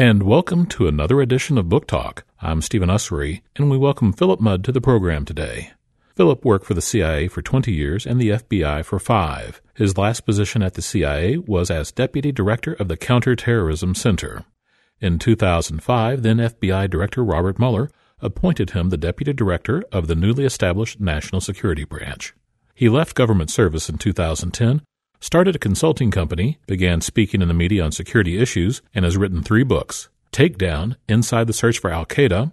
And welcome to another edition of Book Talk. I'm Stephen Ussery, and we welcome Philip Mudd to the program today. Philip worked for the CIA for 20 years and the FBI for five. His last position at the CIA was as Deputy Director of the Counterterrorism Center. In 2005, then FBI Director Robert Mueller appointed him the Deputy Director of the newly established National Security Branch. He left government service in 2010 started a consulting company, began speaking in the media on security issues, and has written three books Takedown Inside the Search for Al Qaeda,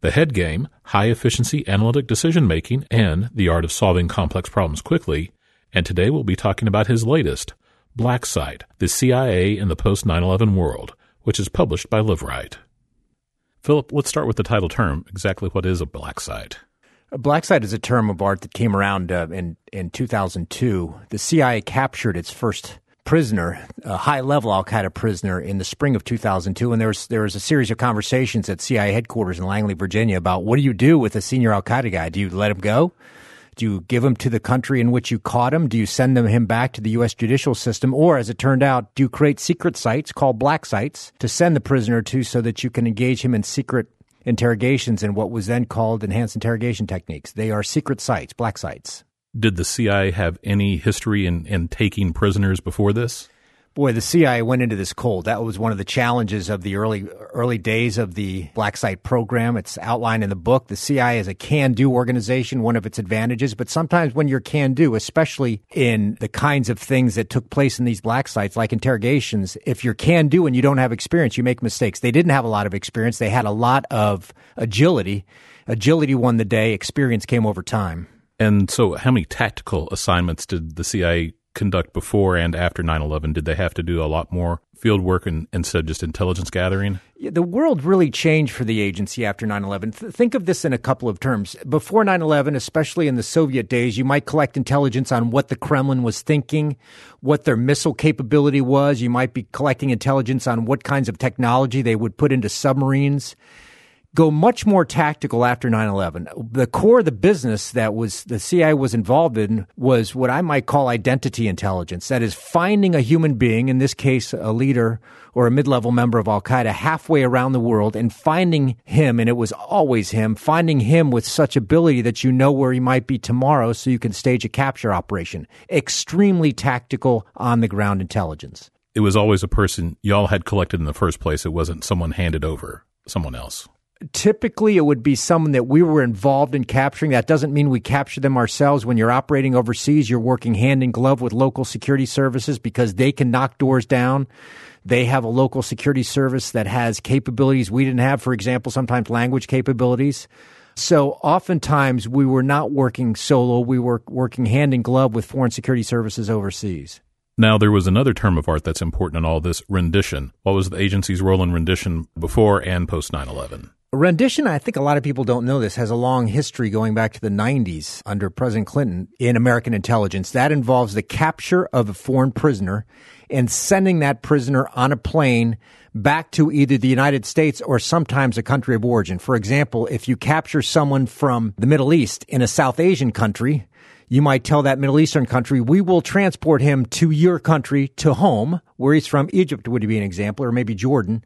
The Head Game High Efficiency Analytic Decision Making, and The Art of Solving Complex Problems Quickly. And today we'll be talking about his latest, Black Site The CIA in the Post 9 11 World, which is published by Liveright. Philip, let's start with the title term. Exactly what is a black site? Black site is a term of art that came around uh, in in 2002. The CIA captured its first prisoner, a high level Al Qaeda prisoner, in the spring of 2002, and there was there was a series of conversations at CIA headquarters in Langley, Virginia, about what do you do with a senior Al Qaeda guy? Do you let him go? Do you give him to the country in which you caught him? Do you send them, him back to the U.S. judicial system? Or, as it turned out, do you create secret sites called black sites to send the prisoner to so that you can engage him in secret interrogations in what was then called enhanced interrogation techniques. They are secret sites, black sites. Did the CIA have any history in, in taking prisoners before this? Boy, the CIA went into this cold. That was one of the challenges of the early early days of the Black Site program. It's outlined in the book. The CIA is a can-do organization, one of its advantages, but sometimes when you're can-do, especially in the kinds of things that took place in these black sites like interrogations, if you're can-do and you don't have experience, you make mistakes. They didn't have a lot of experience. They had a lot of agility. Agility won the day, experience came over time. And so how many tactical assignments did the CIA conduct before and after 9-11 did they have to do a lot more field work and, instead of just intelligence gathering? Yeah, the world really changed for the agency after 9-11 Th- think of this in a couple of terms. Before 9-11 especially in the soviet days you might collect intelligence on what the kremlin was thinking what their missile capability was. You might be collecting intelligence on what kinds of technology they would put into submarines go much more tactical after 9-11 the core of the business that was the cia was involved in was what i might call identity intelligence. That is finding a human being in this case a leader or a mid-level member of al-qaeda halfway around the world and finding him and it was always him finding him with such ability that you know where he might be tomorrow so you can stage a capture operation. Extremely tactical on the ground intelligence. It was always a person y'all had collected in the first place. It wasn't someone handed over someone else typically it would be someone that we were involved in capturing. That doesn't mean we capture them ourselves. When you're operating overseas, you're working hand in glove with local security services because they can knock doors down. They have a local security service that has capabilities we didn't have. For example, sometimes language capabilities. So oftentimes we were not working solo. We were working hand in glove with foreign security services overseas. Now, there was another term of art that's important in all this rendition. What was the agency's role in rendition before and post 9 11? Rendition, I think a lot of people don't know this, has a long history going back to the 90s under President Clinton in American intelligence. That involves the capture of a foreign prisoner and sending that prisoner on a plane back to either the United States or sometimes a country of origin. For example, if you capture someone from the Middle East in a South Asian country, you might tell that Middle Eastern country, we will transport him to your country, to home, where he's from. Egypt would be an example, or maybe Jordan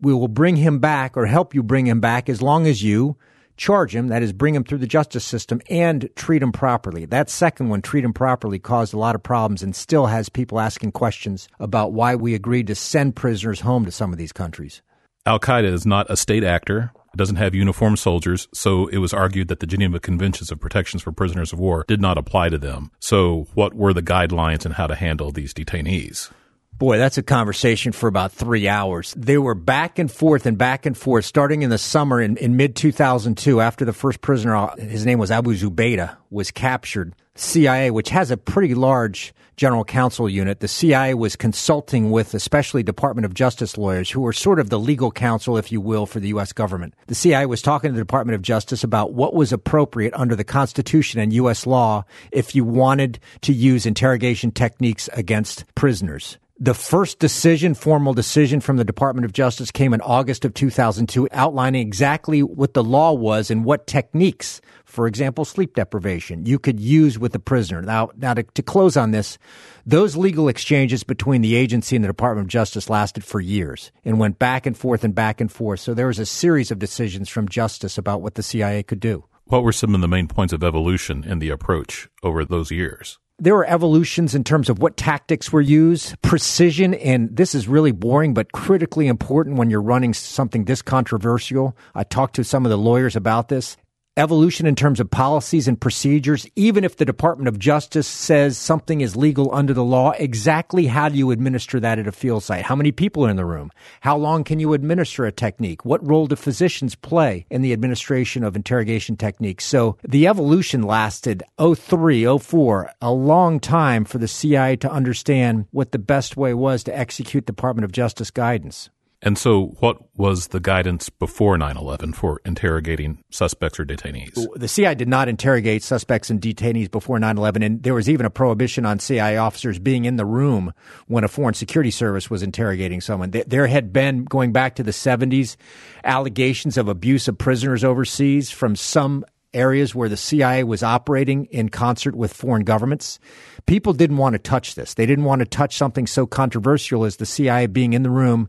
we will bring him back or help you bring him back as long as you charge him, that is, bring him through the justice system and treat him properly. That second one, treat him properly, caused a lot of problems and still has people asking questions about why we agreed to send prisoners home to some of these countries. Al Qaeda is not a state actor. It doesn't have uniformed soldiers, so it was argued that the Geneva Conventions of Protections for Prisoners of War did not apply to them. So, what were the guidelines and how to handle these detainees? Boy, that's a conversation for about three hours. They were back and forth and back and forth starting in the summer in, in mid 2002 after the first prisoner, his name was Abu Zubaydah, was captured. CIA, which has a pretty large general counsel unit, the CIA was consulting with especially Department of Justice lawyers who were sort of the legal counsel, if you will, for the U.S. government. The CIA was talking to the Department of Justice about what was appropriate under the Constitution and U.S. law if you wanted to use interrogation techniques against prisoners The first decision, formal decision from the Department of Justice came in August of 2002 outlining exactly what the law was and what techniques, for example, sleep deprivation, you could use with the prisoner. Now, now to, to close on this, those legal exchanges between the agency and the Department of Justice lasted for years and went back and forth and back and forth. So there was a series of decisions from justice about what the CIA could do. What were some of the main points of evolution in the approach over those years? There were evolutions in terms of what tactics were used, precision, and this is really boring, but critically important when you're running something this controversial. I talked to some of the lawyers about this evolution in terms of policies and procedures, even if the Department of Justice says something is legal under the law, exactly how do you administer that at a field site? How many people are in the room? How long can you administer a technique? What role do physicians play in the administration of interrogation techniques? So the evolution lasted 03, 04, a long time for the CIA to understand what the best way was to execute Department of Justice guidance. And so, what was the guidance before 9 11 for interrogating suspects or detainees? The CIA did not interrogate suspects and detainees before 9 11, and there was even a prohibition on CIA officers being in the room when a foreign security service was interrogating someone. There had been, going back to the 70s, allegations of abuse of prisoners overseas from some areas where the CIA was operating in concert with foreign governments. People didn't want to touch this. They didn't want to touch something so controversial as the CIA being in the room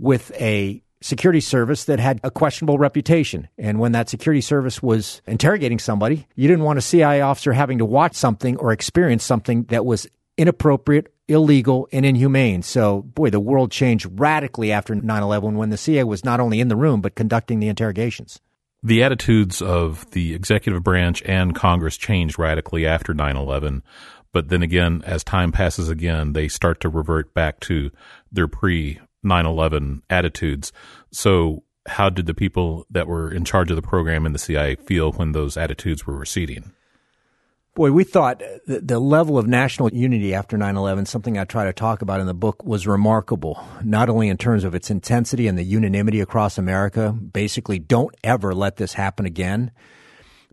with a security service that had a questionable reputation. And when that security service was interrogating somebody, you didn't want a CIA officer having to watch something or experience something that was inappropriate, illegal, and inhumane. So, boy, the world changed radically after 9 11 when the CIA was not only in the room, but conducting the interrogations. The attitudes of the executive branch and Congress changed radically after 9 11. But then again, as time passes again, they start to revert back to their pre 9 11 attitudes. So, how did the people that were in charge of the program in the CIA feel when those attitudes were receding? Boy, we thought the, the level of national unity after 9 11, something I try to talk about in the book, was remarkable, not only in terms of its intensity and the unanimity across America, basically, don't ever let this happen again,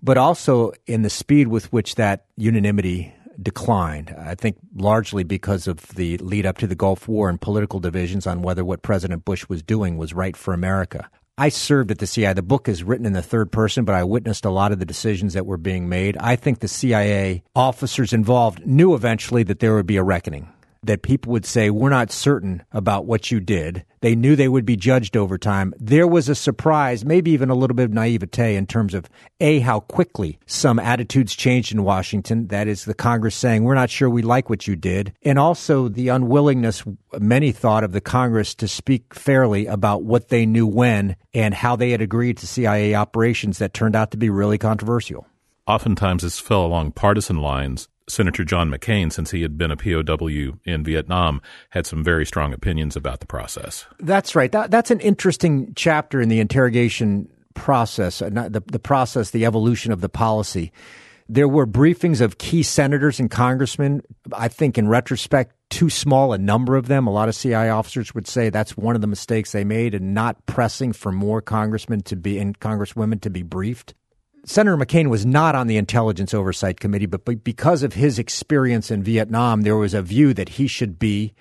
but also in the speed with which that unanimity declined. I think largely because of the lead up to the Gulf War and political divisions on whether what President Bush was doing was right for America. I served at the CIA. The book is written in the third person, but I witnessed a lot of the decisions that were being made. I think the CIA officers involved knew eventually that there would be a reckoning that people would say, We're not certain about what you did. They knew they would be judged over time. There was a surprise, maybe even a little bit of naivete in terms of A, how quickly some attitudes changed in Washington. That is, the Congress saying, We're not sure we like what you did. And also the unwillingness, many thought, of the Congress to speak fairly about what they knew when and how they had agreed to CIA operations that turned out to be really controversial. Oftentimes, this fell along partisan lines Senator John McCain, since he had been a POW in Vietnam, had some very strong opinions about the process. That's right. That, that's an interesting chapter in the interrogation process, uh, the, the process, the evolution of the policy. There were briefings of key senators and congressmen. I think, in retrospect, too small a number of them. A lot of CIA officers would say that's one of the mistakes they made in not pressing for more congressmen to be and congresswomen to be briefed. Senator McCain was not on the Intelligence Oversight Committee, but because of his experience in Vietnam, there was a view that he should be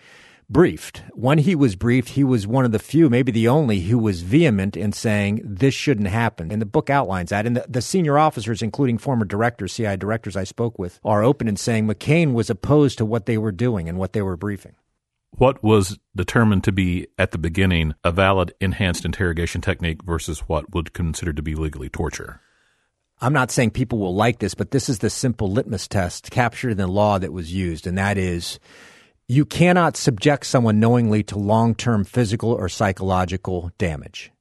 briefed. When he was briefed, he was one of the few, maybe the only, who was vehement in saying this shouldn't happen. And the book outlines that. And the, the senior officers, including former directors, CIA directors I spoke with, are open in saying McCain was opposed to what they were doing and what they were briefing. What was determined to be at the beginning a valid enhanced interrogation technique versus what would consider to be legally torture? I'm not saying people will like this, but this is the simple litmus test captured in the law that was used, and that is you cannot subject someone knowingly to long term physical or psychological damage.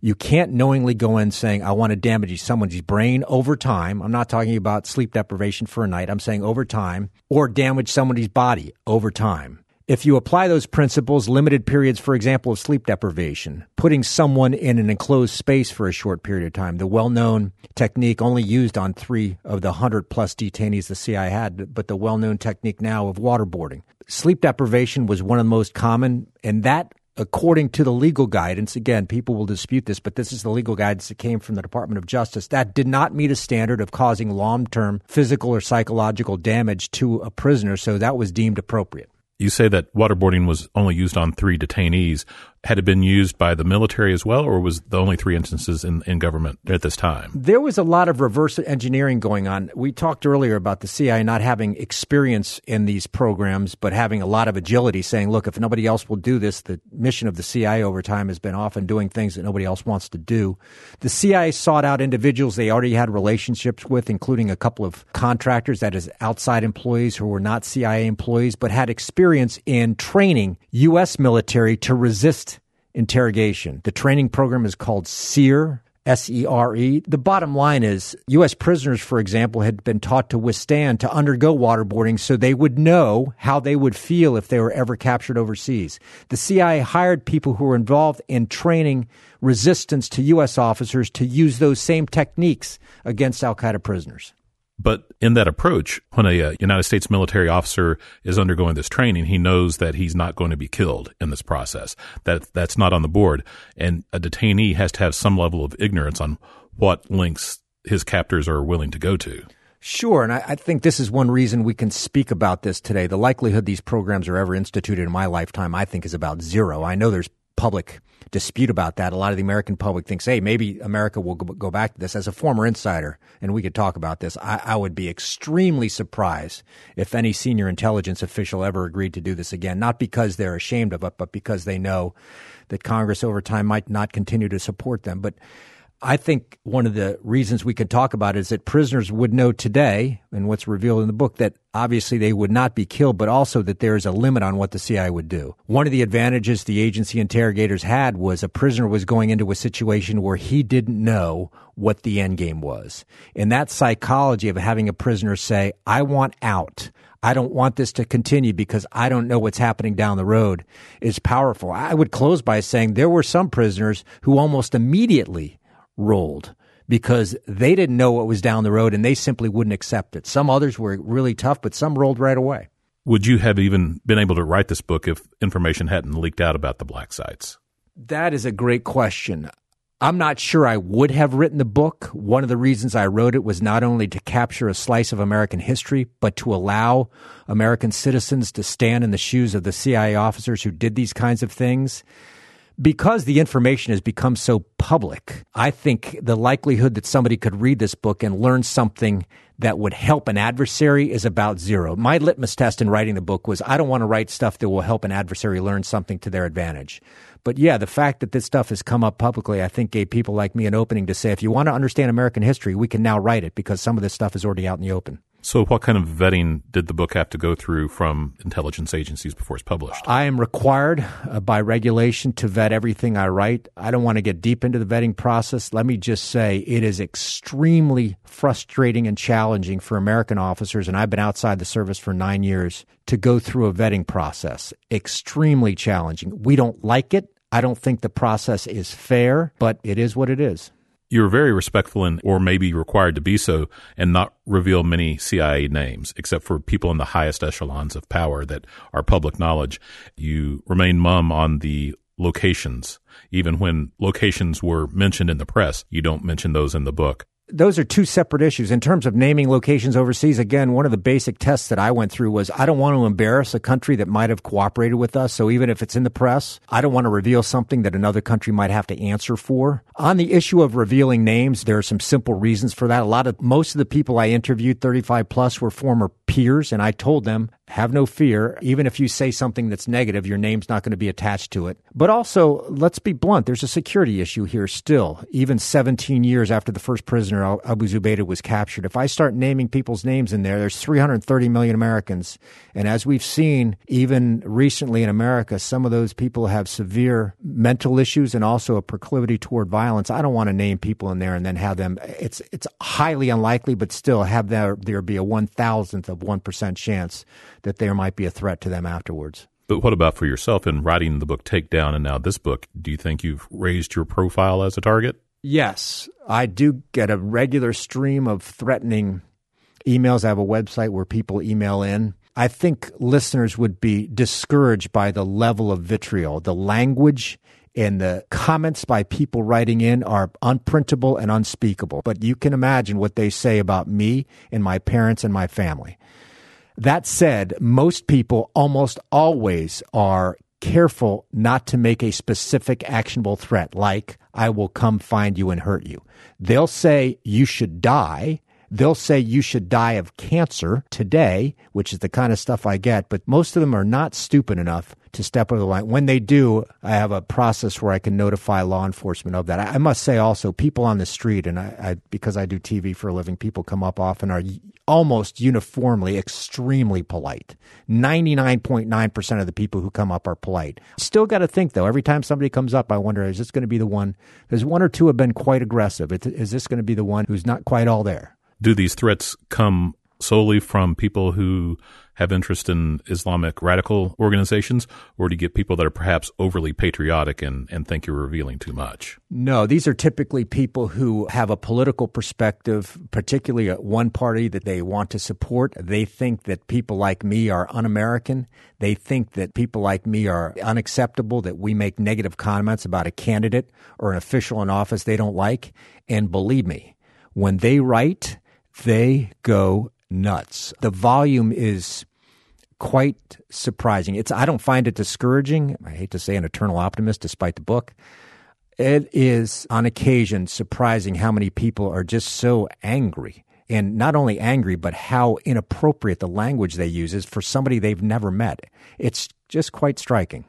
You can't knowingly go in saying, I want to damage someone's brain over time. I'm not talking about sleep deprivation for a night. I'm saying over time, or damage somebody's body over time. If you apply those principles, limited periods, for example, of sleep deprivation, putting someone in an enclosed space for a short period of time, the well known technique only used on three of the 100 plus detainees the CIA had, but the well known technique now of waterboarding. Sleep deprivation was one of the most common, and that according to the legal guidance, again, people will dispute this, but this is the legal guidance that came from the Department of Justice, that did not meet a standard of causing long term physical or psychological damage to a prisoner, so that was deemed appropriate. You say that waterboarding was only used on three detainees. Had it been used by the military as well, or was the only three instances in, in government at this time? There was a lot of reverse engineering going on. We talked earlier about the CIA not having experience in these programs, but having a lot of agility, saying, look, if nobody else will do this, the mission of the CIA over time has been often doing things that nobody else wants to do. The CIA sought out individuals they already had relationships with, including a couple of contractors, that is, outside employees who were not CIA employees, but had experience in training U.S. military to resist interrogation. The training program is called SERE. S E R E. The bottom line is U.S. prisoners, for example, had been taught to withstand, to undergo waterboarding so they would know how they would feel if they were ever captured overseas. The CIA hired people who were involved in training resistance to U.S. officers to use those same techniques against Al Qaeda prisoners. But in that approach, when a uh, United States military officer is undergoing this training, he knows that he's not going to be killed in this process. That that's not on the board, and a detainee has to have some level of ignorance on what lengths his captors are willing to go to. Sure, and I, I, think this is one reason we can speak about this today. The likelihood these programs are ever instituted in my lifetime, I think, is about zero. I know there's public dispute about that. A lot of the American public thinks, hey, maybe America will go back to this. As a former insider, and we could talk about this, I, I would be extremely surprised if any senior intelligence official ever agreed to do this again. Not because they're ashamed of it, but because they know that Congress over time might not continue to support them. But I think one of the reasons we could talk about it is that prisoners would know today, and what's revealed in the book, that obviously they would not be killed, but also that there is a limit on what the CIA would do. One of the advantages the agency interrogators had was a prisoner was going into a situation where he didn't know what the end game was. And that psychology of having a prisoner say, I want out. I don't want this to continue because I don't know what's happening down the road is powerful. I would close by saying there were some prisoners who almost immediately rolled because they didn't know what was down the road and they simply wouldn't accept it. Some others were really tough, but some rolled right away. Would you have even been able to write this book if information hadn't leaked out about the black sites? That is a great question. I'm not sure I would have written the book. One of the reasons I wrote it was not only to capture a slice of American history, but to allow American citizens to stand in the shoes of the CIA officers who did these kinds of things because the information has become so public, I think the likelihood that somebody could read this book and learn something that would help an adversary is about zero. My litmus test in writing the book was I don't want to write stuff that will help an adversary learn something to their advantage. But yeah, the fact that this stuff has come up publicly, I think gave people like me an opening to say, if you want to understand American history, we can now write it because some of this stuff is already out in the open. So, what kind of vetting did the book have to go through from intelligence agencies before it's published? I am required uh, by regulation to vet everything I write. I don't want to get deep into the vetting process. Let me just say it is extremely frustrating and challenging for American officers, and I've been outside the service for nine years, to go through a vetting process. Extremely challenging. We don't like it. I don't think the process is fair, but it is what it is you were very respectful and or maybe required to be so and not reveal many CIA names except for people in the highest echelons of power that are public knowledge. You remain mum on the locations. Even when locations were mentioned in the press, you don't mention those in the book those are two separate issues. In terms of naming locations overseas, again, one of the basic tests that I went through was I don't want to embarrass a country that might have cooperated with us. So even if it's in the press, I don't want to reveal something that another country might have to answer for. On the issue of revealing names, there are some simple reasons for that. A lot of most of the people I interviewed, 35 plus, were former peers, and I told them, have no fear. Even if you say something that's negative, your name's not going to be attached to it. But also, let's be blunt, there's a security issue here still, even 17 years after the first prisoner, Abu Zubaydah, was captured. If I start naming people's names in there, there's 330 million Americans. And as we've seen, even recently in America, some of those people have severe mental issues and also a proclivity toward violence. I don't want to name people in there and then have them, it's, it's highly unlikely, but still have there, there be a one thousandth of 1% chance that there might be a threat to them afterwards. But what about for yourself in writing the book Takedown and now this book? Do you think you've raised your profile as a target? Yes, I do get a regular stream of threatening emails. I have a website where people email in. I think listeners would be discouraged by the level of vitriol, the language and the comments by people writing in are unprintable and unspeakable. But you can imagine what they say about me and my parents and my family. That said, most people almost always are careful not to make a specific actionable threat like, I will come find you and hurt you. They'll say you should die. They'll say you should die of cancer today, which is the kind of stuff I get, but most of them are not stupid enough to step over the line. When they do, I have a process where I can notify law enforcement of that. I, must say also, people on the street, and I, I, because I do TV for a living, people come up often are almost uniformly extremely polite. 99.9% of the people who come up are polite. Still got to think though, every time somebody comes up, I wonder, is this going to be the one? There's one or two have been quite aggressive. Is this going to be the one who's not quite all there? Do these threats come solely from people who have interest in Islamic radical organizations, or do you get people that are perhaps overly patriotic and, and think you're revealing too much? No, these are typically people who have a political perspective, particularly at one party that they want to support. They think that people like me are un American. They think that people like me are unacceptable, that we make negative comments about a candidate or an official in office they don't like. And believe me, when they write, they go nuts. The volume is quite surprising. It's I don't find it discouraging. I hate to say an eternal optimist despite the book. It is on occasion surprising how many people are just so angry. And not only angry, but how inappropriate the language they use is for somebody they've never met. It's just quite striking.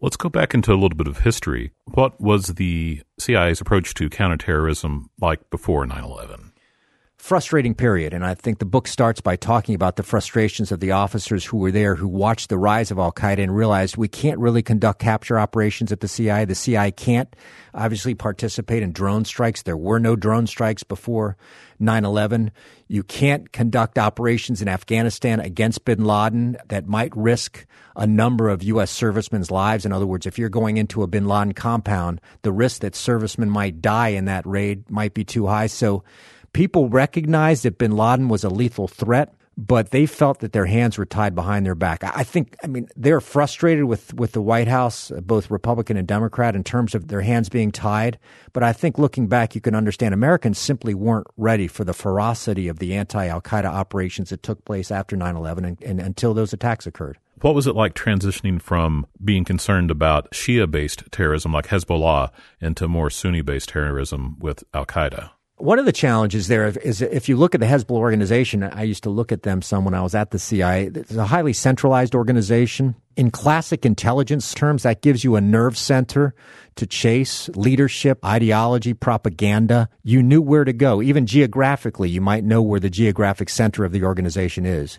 Let's go back into a little bit of history. What was the CIA's approach to counterterrorism like before 9 11? Frustrating period. And I think the book starts by talking about the frustrations of the officers who were there, who watched the rise of Al Qaeda and realized we can't really conduct capture operations at the CIA. The CIA can't obviously participate in drone strikes. There were no drone strikes before 9 11. You can't conduct operations in Afghanistan against bin Laden that might risk a number of U.S. servicemen's lives. In other words, if you're going into a bin Laden compound, the risk that servicemen might die in that raid might be too high. So People recognized that bin Laden was a lethal threat, but they felt that their hands were tied behind their back. I think, I mean, they're frustrated with, with the White House, both Republican and Democrat, in terms of their hands being tied. But I think looking back, you can understand Americans simply weren't ready for the ferocity of the anti Al Qaeda operations that took place after 9 11 and, and until those attacks occurred. What was it like transitioning from being concerned about Shia based terrorism like Hezbollah into more Sunni based terrorism with Al Qaeda? One of the challenges there is if you look at the Hezbollah organization, I used to look at them some when I was at the CIA. It's a highly centralized organization. In classic intelligence terms, that gives you a nerve center to chase leadership, ideology, propaganda. You knew where to go. Even geographically, you might know where the geographic center of the organization is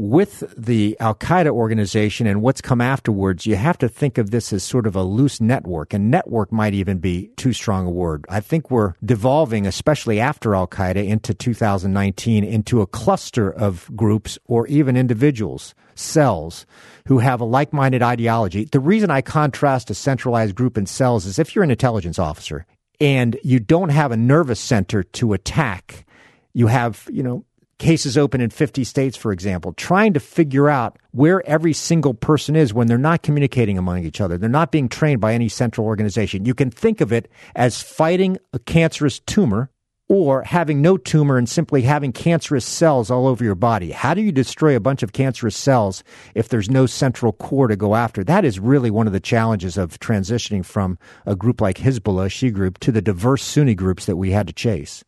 with the Al Qaeda organization and what's come afterwards, you have to think of this as sort of a loose network. And network might even be too strong a word. I think we're devolving, especially after Al Qaeda into 2019, into a cluster of groups or even individuals, cells, who have a like minded ideology. The reason I contrast a centralized group and cells is if you're an intelligence officer and you don't have a nervous center to attack, you have, you know, cases open in 50 states, for example, trying to figure out where every single person is when they're not communicating among each other. They're not being trained by any central organization. You can think of it as fighting a cancerous tumor or having no tumor and simply having cancerous cells all over your body. How do you destroy a bunch of cancerous cells if there's no central core to go after? That is really one of the challenges of transitioning from a group like Hezbollah, Shia group, to the diverse Sunni groups that we had to chase.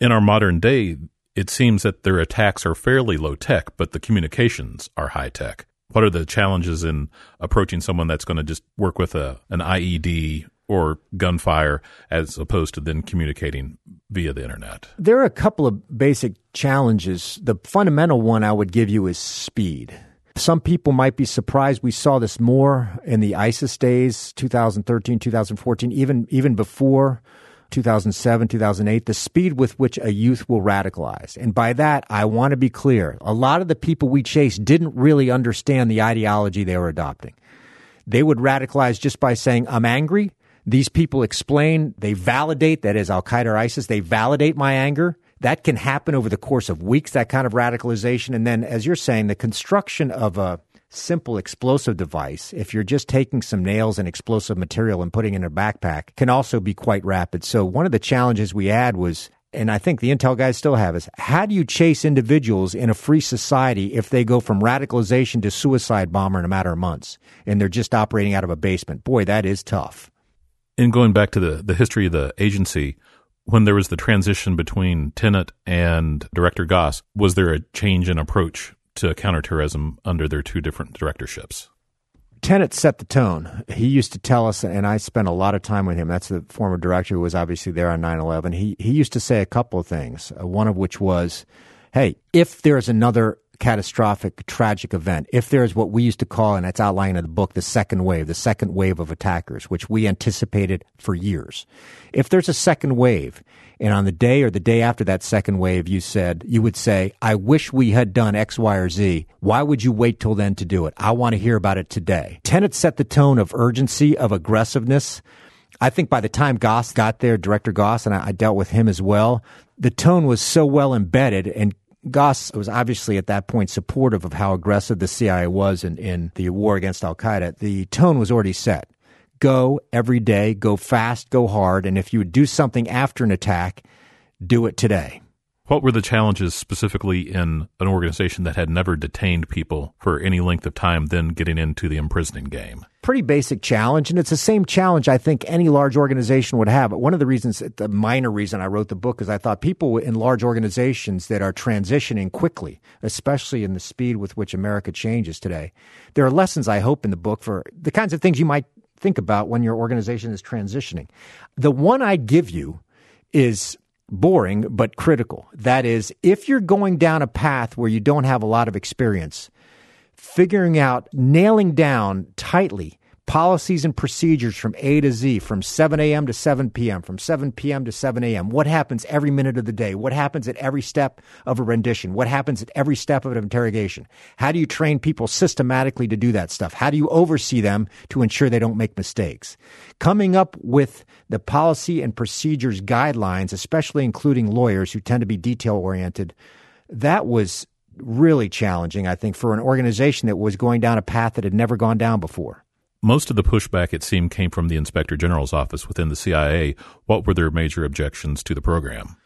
In our modern day, it seems that their attacks are fairly low tech, but the communications are high tech. What are the challenges in approaching someone that's going to just work with a an IED or gunfire as opposed to then communicating via the internet? There are a couple of basic challenges. The fundamental one I would give you is speed. Some people might be surprised we saw this more in the ISIS days, 2013, 2014, even even before 2007, 2008, the speed with which a youth will radicalize. And by that, I want to be clear. A lot of the people we chased didn't really understand the ideology they were adopting. They would radicalize just by saying, I'm angry. These people explain, they validate, that is Al Qaeda or ISIS, they validate my anger. That can happen over the course of weeks, that kind of radicalization. And then, as you're saying, the construction of a simple explosive device, if you're just taking some nails and explosive material and putting in a backpack, can also be quite rapid. So one of the challenges we had was and I think the intel guys still have is how do you chase individuals in a free society if they go from radicalization to suicide bomber in a matter of months and they're just operating out of a basement? Boy, that is tough. And going back to the, the history of the agency, when there was the transition between Tenet and Director Goss, was there a change in approach to counterterrorism under their two different directorships? Tenet set the tone. He used to tell us, and I spent a lot of time with him. That's the former director who was obviously there on 9 11. He, he used to say a couple of things, uh, one of which was, hey, if there's another catastrophic, tragic event, if there's what we used to call, and it's outlined in the book, the second wave, the second wave of attackers, which we anticipated for years. If there's a second wave, and on the day or the day after that second wave, you said, you would say, I wish we had done X, Y, or Z. Why would you wait till then to do it? I want to hear about it today. Tenet set the tone of urgency, of aggressiveness. I think by the time Goss got there, Director Goss, and I, I dealt with him as well, the tone was so well embedded and Goss was obviously at that point supportive of how aggressive the CIA was in, in the war against Al Qaeda. The tone was already set go every day, go fast, go hard. And if you would do something after an attack, do it today. What were the challenges specifically in an organization that had never detained people for any length of time, then getting into the imprisoning game? Pretty basic challenge, and it's the same challenge I think any large organization would have. But one of the reasons, the minor reason I wrote the book is I thought people in large organizations that are transitioning quickly, especially in the speed with which America changes today, there are lessons I hope in the book for the kinds of things you might think about when your organization is transitioning. The one I give you is boring but critical. That is, if you're going down a path where you don't have a lot of experience, figuring out, nailing down tightly policies and procedures from A to Z, from 7 a.m. to 7 p.m., from 7 p.m. to 7 a.m. What happens every minute of the day? What happens at every step of a rendition? What happens at every step of an interrogation? How do you train people systematically to do that stuff? How do you oversee them to ensure they don't make mistakes? Coming up with the policy and procedures guidelines, especially including lawyers who tend to be detail oriented, that was really challenging, I think, for an organization that was going down a path that had never gone down before. Most of the pushback, it seemed, came from the Inspector General's office within the CIA. What were their major objections to the program?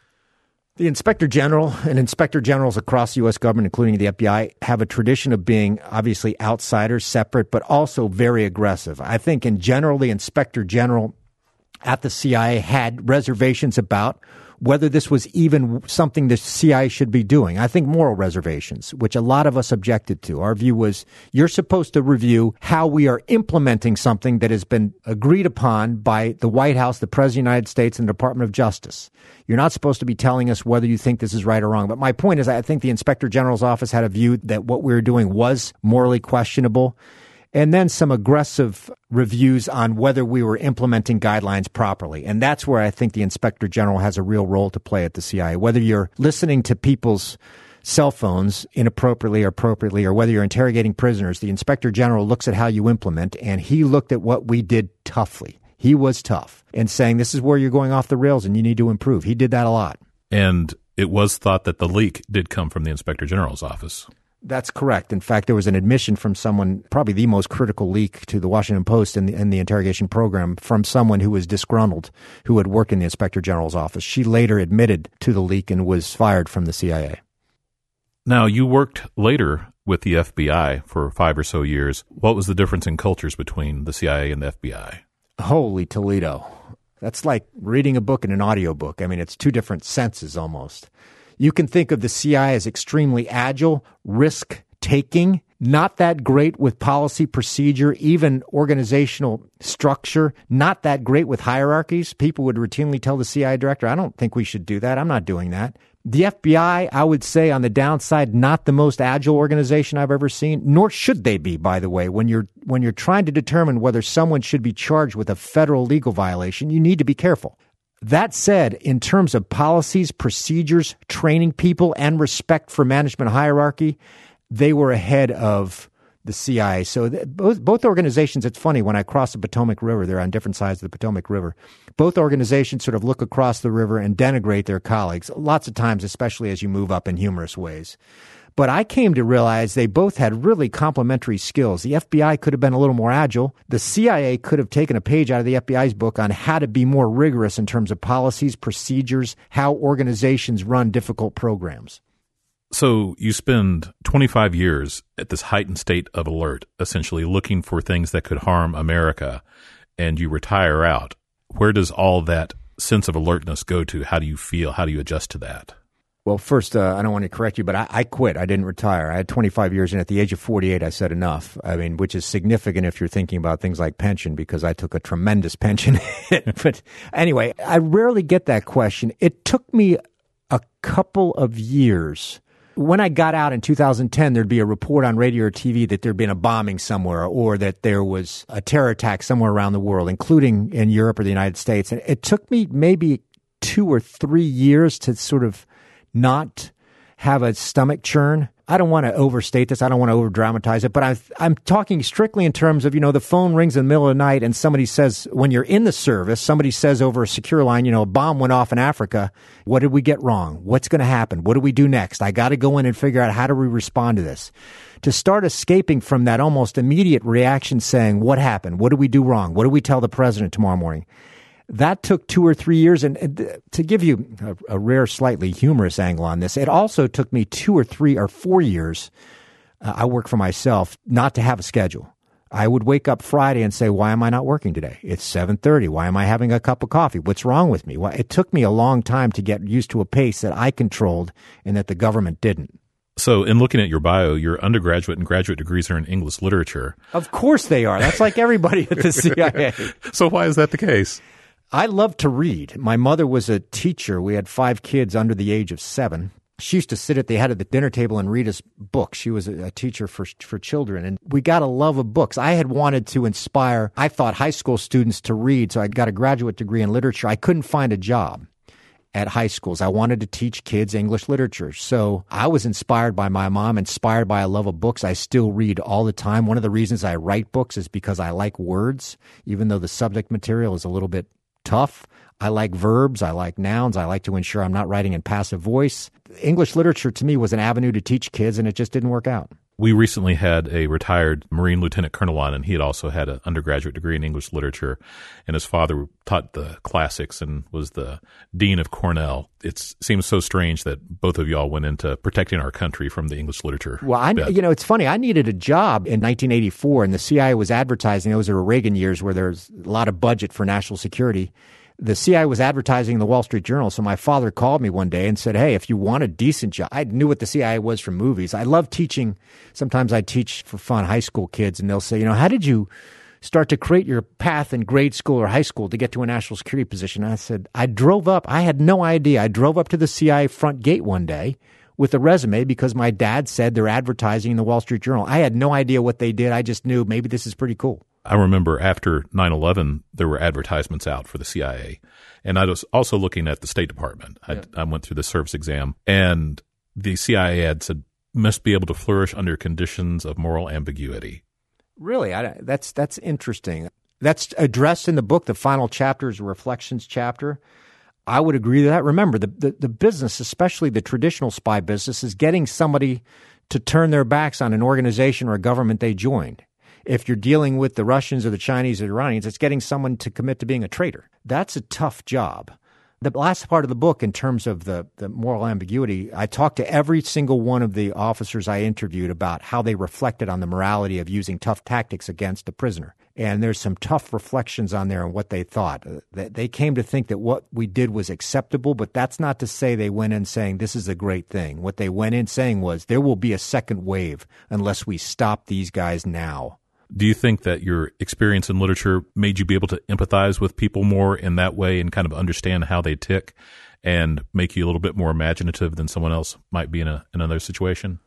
The Inspector General and Inspector Generals across the U.S. government, including the FBI, have a tradition of being obviously outsiders, separate, but also very aggressive. I think in general, the Inspector General at the CIA had reservations about whether this was even something the CIA should be doing. I think moral reservations, which a lot of us objected to. Our view was you're supposed to review how we are implementing something that has been agreed upon by the White House, the President of the United States, and the Department of Justice. You're not supposed to be telling us whether you think this is right or wrong. But my point is, I think the Inspector General's office had a view that what we were doing was morally questionable and then some aggressive reviews on whether we were implementing guidelines properly. And that's where I think the inspector general has a real role to play at the CIA. Whether you're listening to people's cell phones inappropriately or appropriately, or whether you're interrogating prisoners, the inspector general looks at how you implement, and he looked at what we did toughly. He was tough and saying, This is where you're going off the rails and you need to improve. He did that a lot. And it was thought that the leak did come from the inspector general's office. That's correct. In fact, there was an admission from someone, probably the most critical leak to the Washington Post in the, in the interrogation program, from someone who was disgruntled, who had worked in the inspector general's office. She later admitted to the leak and was fired from the CIA. Now, you worked later with the FBI for five or so years. What was the difference in cultures between the CIA and the FBI? Holy Toledo. That's like reading a book and an audiobook. I mean, it's two different senses almost. You can think of the CIA as extremely agile, risk taking, not that great with policy procedure, even organizational structure, not that great with hierarchies. People would routinely tell the CIA director, I don't think we should do that. I'm not doing that. The FBI, I would say on the downside, not the most agile organization I've ever seen, nor should they be, by the way. When you're, when you're trying to determine whether someone should be charged with a federal legal violation, you need to be careful. That said, in terms of policies, procedures, training people, and respect for management hierarchy, they were ahead of the CIA. So th- both both organizations. It's funny when I cross the Potomac River; they're on different sides of the Potomac River. Both organizations sort of look across the river and denigrate their colleagues. Lots of times, especially as you move up in humorous ways. But I came to realize they both had really complementary skills. The FBI could have been a little more agile. The CIA could have taken a page out of the FBI's book on how to be more rigorous in terms of policies, procedures, how organizations run difficult programs. So you spend 25 years at this heightened state of alert, essentially looking for things that could harm America, and you retire out. Where does all that sense of alertness go to? How do you feel? How do you adjust to that? Well, first, uh, I don't want to correct you, but I, I, quit. I didn't retire. I had 25 years, and at the age of 48, I said enough. I mean, which is significant if you're thinking about things like pension, because I took a tremendous pension but anyway, I rarely get that question. It took me a couple of years when I got out in 2010, there'd be a report on radio or TV that there'd been a bombing somewhere or that there was a terror attack somewhere around the world, including in Europe or the United States. And it took me maybe two or three years to sort of not have a stomach churn. I don't want to overstate this. I don't want to over dramatize it, but I'm, I'm talking strictly in terms of, you know, the phone rings in the middle of the night and somebody says, when you're in the service, somebody says over a secure line, you know, a bomb went off in Africa. What did we get wrong? What's going to happen? What do we do next? I got to go in and figure out how do we respond to this. To start escaping from that almost immediate reaction saying, what happened? What do we do wrong? What do we tell the president tomorrow morning? That took two or three years. And, and to give you a, a, rare, slightly humorous angle on this, it also took me two or three or four years. Uh, I work for myself not to have a schedule. I would wake up Friday and say, "Why am I not working today? It's 7:30. Why am I having a cup of coffee? What's wrong with me?" Well, it took me a long time to get used to a pace that I controlled and that the government didn't. So, in looking at your bio, your undergraduate and graduate degrees are in English literature. Of course they are. That's like everybody at the CIA. so, why is that the case? I love to read. My mother was a teacher. We had five kids under the age of seven. She used to sit at the head of the dinner table and read us books. She was a, teacher for for children, and we got a love of books. I had wanted to inspire. I thought high school students to read, so I got a graduate degree in literature. I couldn't find a job at high schools. I wanted to teach kids English literature. So I was inspired by my mom, inspired by a love of books. I still read all the time. One of the reasons I write books is because I like words, even though the subject material is a little bit tough. I like verbs. I like nouns. I like to ensure I'm not writing in passive voice. English literature to me was an avenue to teach kids, and it just didn't work out. We recently had a retired Marine lieutenant colonel on, and he had also had an undergraduate degree in English literature. And his father taught the classics and was the dean of Cornell. It seems so strange that both of y'all went into protecting our country from the English literature. Well, I, you know, it's funny. I needed a job in 1984, and the CIA was advertising. Those are Reagan years where there's a lot of budget for national security the CIA was advertising in the Wall Street Journal. So my father called me one day and said, Hey, if you want a decent job, I knew what the CIA was from movies. I love teaching. Sometimes I teach for fun high school kids and they'll say, you know, how did you start to create your path in grade school or high school to get to a national security position? And I said, I drove up. I had no idea. I drove up to the CIA front gate one day with a resume because my dad said they're advertising in the Wall Street Journal. I had no idea what they did. I just knew maybe this is pretty cool. I remember after 9 11, there were advertisements out for the CIA. And I was also looking at the State Department. I, yeah. I went through the service exam, and the CIA ad said, must be able to flourish under conditions of moral ambiguity. Really? I, that's, that's interesting. That's addressed in the book. The final chapter is a reflections chapter. I would agree to that. Remember, the, the, the business, especially the traditional spy business, is getting somebody to turn their backs on an organization or a government they joined if you're dealing with the Russians or the Chinese or the Iranians, it's getting someone to commit to being a traitor. That's a tough job. The last part of the book, in terms of the, the moral ambiguity, I talked to every single one of the officers I interviewed about how they reflected on the morality of using tough tactics against a prisoner. And there's some tough reflections on there on what they thought. Uh, they came to think that what we did was acceptable, but that's not to say they went in saying this is a great thing. What they went in saying was there will be a second wave unless we stop these guys now. Do you think that your experience in literature made you be able to empathize with people more in that way and kind of understand how they tick and make you a little bit more imaginative than someone else might be in, a, in another situation?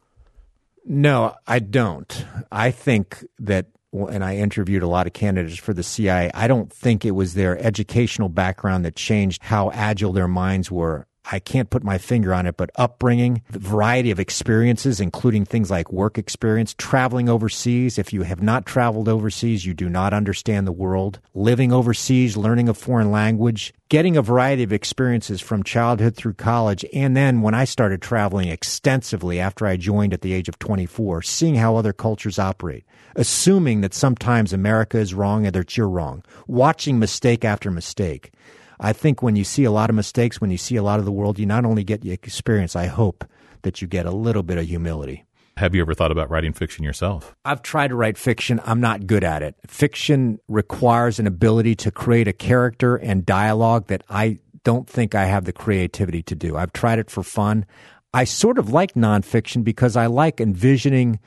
No, I don't. I think that, and I interviewed a lot of candidates for the CIA, I don't think it was their educational background that changed how agile their minds were. I can't put my finger on it, but upbringing, the variety of experiences, including things like work experience, traveling overseas. If you have not traveled overseas, you do not understand the world. Living overseas, learning a foreign language, getting a variety of experiences from childhood through college. And then when I started traveling extensively after I joined at the age of 24, seeing how other cultures operate, assuming that sometimes America is wrong and that you're wrong, watching mistake after mistake. I think when you see a lot of mistakes, when you see a lot of the world, you not only get the experience, I hope that you get a little bit of humility. Have you ever thought about writing fiction yourself? I've tried to write fiction. I'm not good at it. Fiction requires an ability to create a character and dialogue that I don't think I have the creativity to do. I've tried it for fun. I sort of like nonfiction because I like envisioning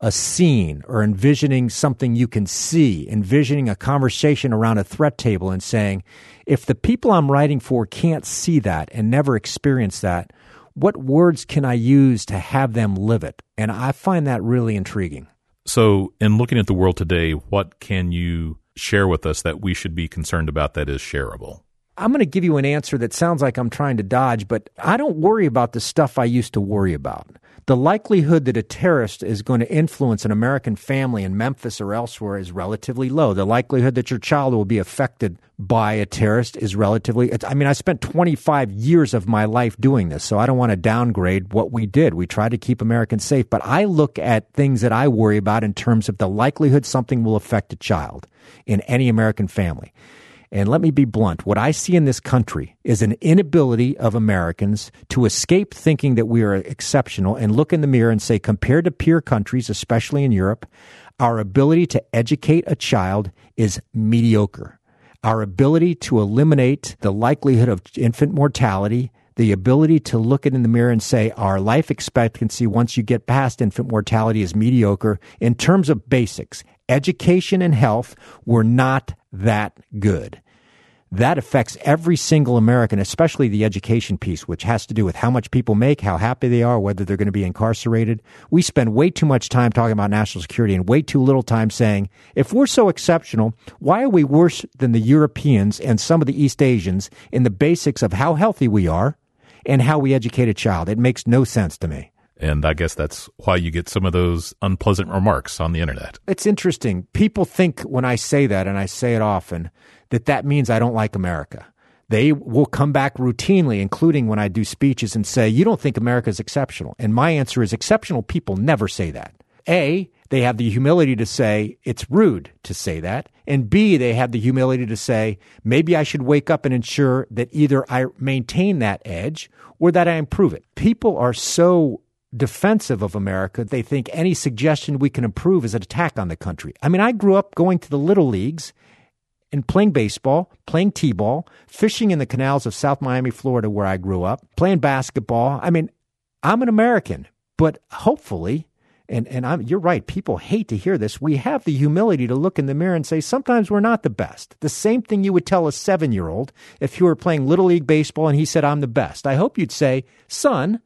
a scene or envisioning something you can see, envisioning a conversation around a threat table and saying, if the people I'm writing for can't see that and never experience that, what words can I use to have them live it? And I find that really intriguing. So, in looking at the world today, what can you share with us that we should be concerned about that is shareable? I'm going to give you an answer that sounds like I'm trying to dodge, but I don't worry about the stuff I used to worry about. The likelihood that a terrorist is going to influence an American family in Memphis or elsewhere is relatively low. The likelihood that your child will be affected by a terrorist is relatively. I mean, I spent 25 years of my life doing this, so I don't want to downgrade what we did. We tried to keep Americans safe, but I look at things that I worry about in terms of the likelihood something will affect a child in any American family. And let me be blunt what I see in this country is an inability of Americans to escape thinking that we are exceptional and look in the mirror and say, compared to peer countries, especially in Europe, our ability to educate a child is mediocre. Our ability to eliminate the likelihood of infant mortality the ability to look it in the mirror and say our life expectancy once you get past infant mortality is mediocre in terms of basics education and health were not that good. That affects every single American, especially the education piece, which has to do with how much people make, how happy they are, whether they're going to be incarcerated. We spend way too much time talking about national security and way too little time saying, if we're so exceptional, why are we worse than the Europeans and some of the East Asians in the basics of how healthy we are and how we educate a child? It makes no sense to me. And I guess that's why you get some of those unpleasant remarks on the internet. It's interesting. People think when I say that, and I say it often, that that means I don't like America. They will come back routinely, including when I do speeches, and say, You don't think America is exceptional. And my answer is exceptional people never say that. A, they have the humility to say it's rude to say that. And B, they have the humility to say, maybe I should wake up and ensure that either I maintain that edge or that I improve it. People are so defensive of America. They think any suggestion we can improve is an attack on the country. I mean, I grew up going to the little leagues and playing baseball, playing t ball, fishing in the canals of South Miami, Florida, where I grew up, playing basketball. I mean, I'm an American, but hopefully, and, and I'm, you're right, people hate to hear this. We have the humility to look in the mirror and say, sometimes we're not the best. The same thing you would tell a seven year old if you were playing Little League Baseball and he said, I'm the best. I hope you'd say, son,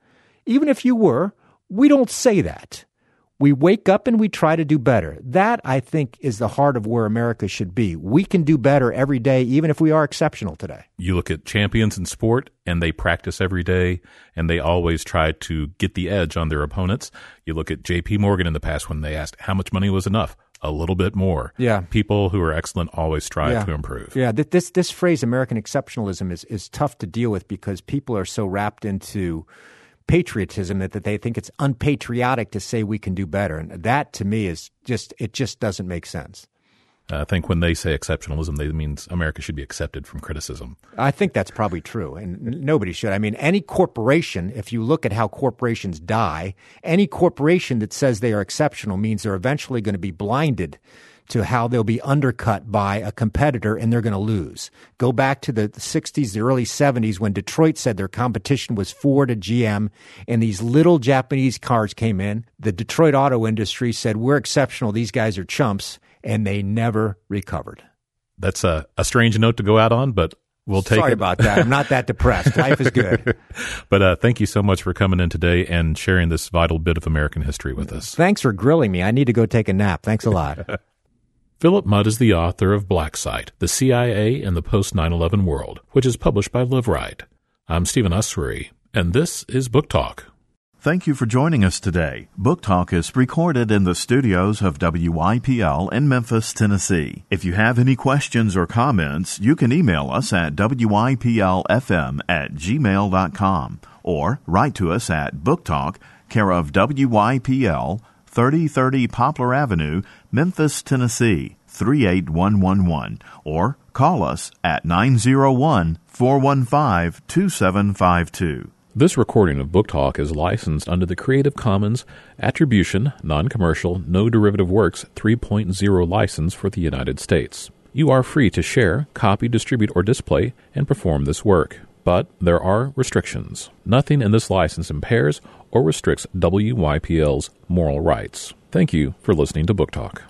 even if you were, we don't say that. We wake up and we try to do better. That, I think, is the heart of where America should be. We can do better every day, even if we are exceptional today. You look at champions in sport, and they practice every day, and they always try to get the edge on their opponents. You look at J.P. Morgan in the past when they asked how much money was enough. A little bit more. Yeah. People who are excellent always strive yeah. to improve. Yeah. This this phrase American exceptionalism is is tough to deal with because people are so wrapped into patriotism that, that they think it's unpatriotic to say we can do better. And that to me is just, it just doesn't make sense. I think when they say exceptionalism, they means America should be accepted from criticism. I think that's probably true, and nobody should. I mean, any corporation, if you look at how corporations die, any corporation that says they are exceptional means they're eventually going to be blinded to how they'll be undercut by a competitor and they're going to lose. Go back to the 60s, the early 70s when Detroit said their competition was Ford and GM and these little Japanese cars came in. The Detroit auto industry said, We're exceptional. These guys are chumps. And they never recovered. That's a, a strange note to go out on, but we'll take Sorry it. about that. I'm not that depressed. Life is good. but uh, thank you so much for coming in today and sharing this vital bit of American history with us. Thanks for grilling me. I need to go take a nap. Thanks a lot. Philip Mudd is the author of Black Site, The CIA in the Post 9 11 World, which is published by Liveright. I'm Stephen Usery, and this is Book Talk. Thank you for joining us today. Book Talk is recorded in the studios of WYPL in Memphis, Tennessee. If you have any questions or comments, you can email us at WYPLFM at gmail.com or write to us at Book Talk, care of WYPL, 3030 Poplar Avenue, Memphis, Tennessee, 38111, or call us at 901 415 2752. This recording of Book Talk is licensed under the Creative Commons Attribution, Non Commercial, No Derivative Works 3.0 license for the United States. You are free to share, copy, distribute, or display and perform this work. But there are restrictions. Nothing in this license impairs or restricts WYPL's moral rights. Thank you for listening to Book Talk.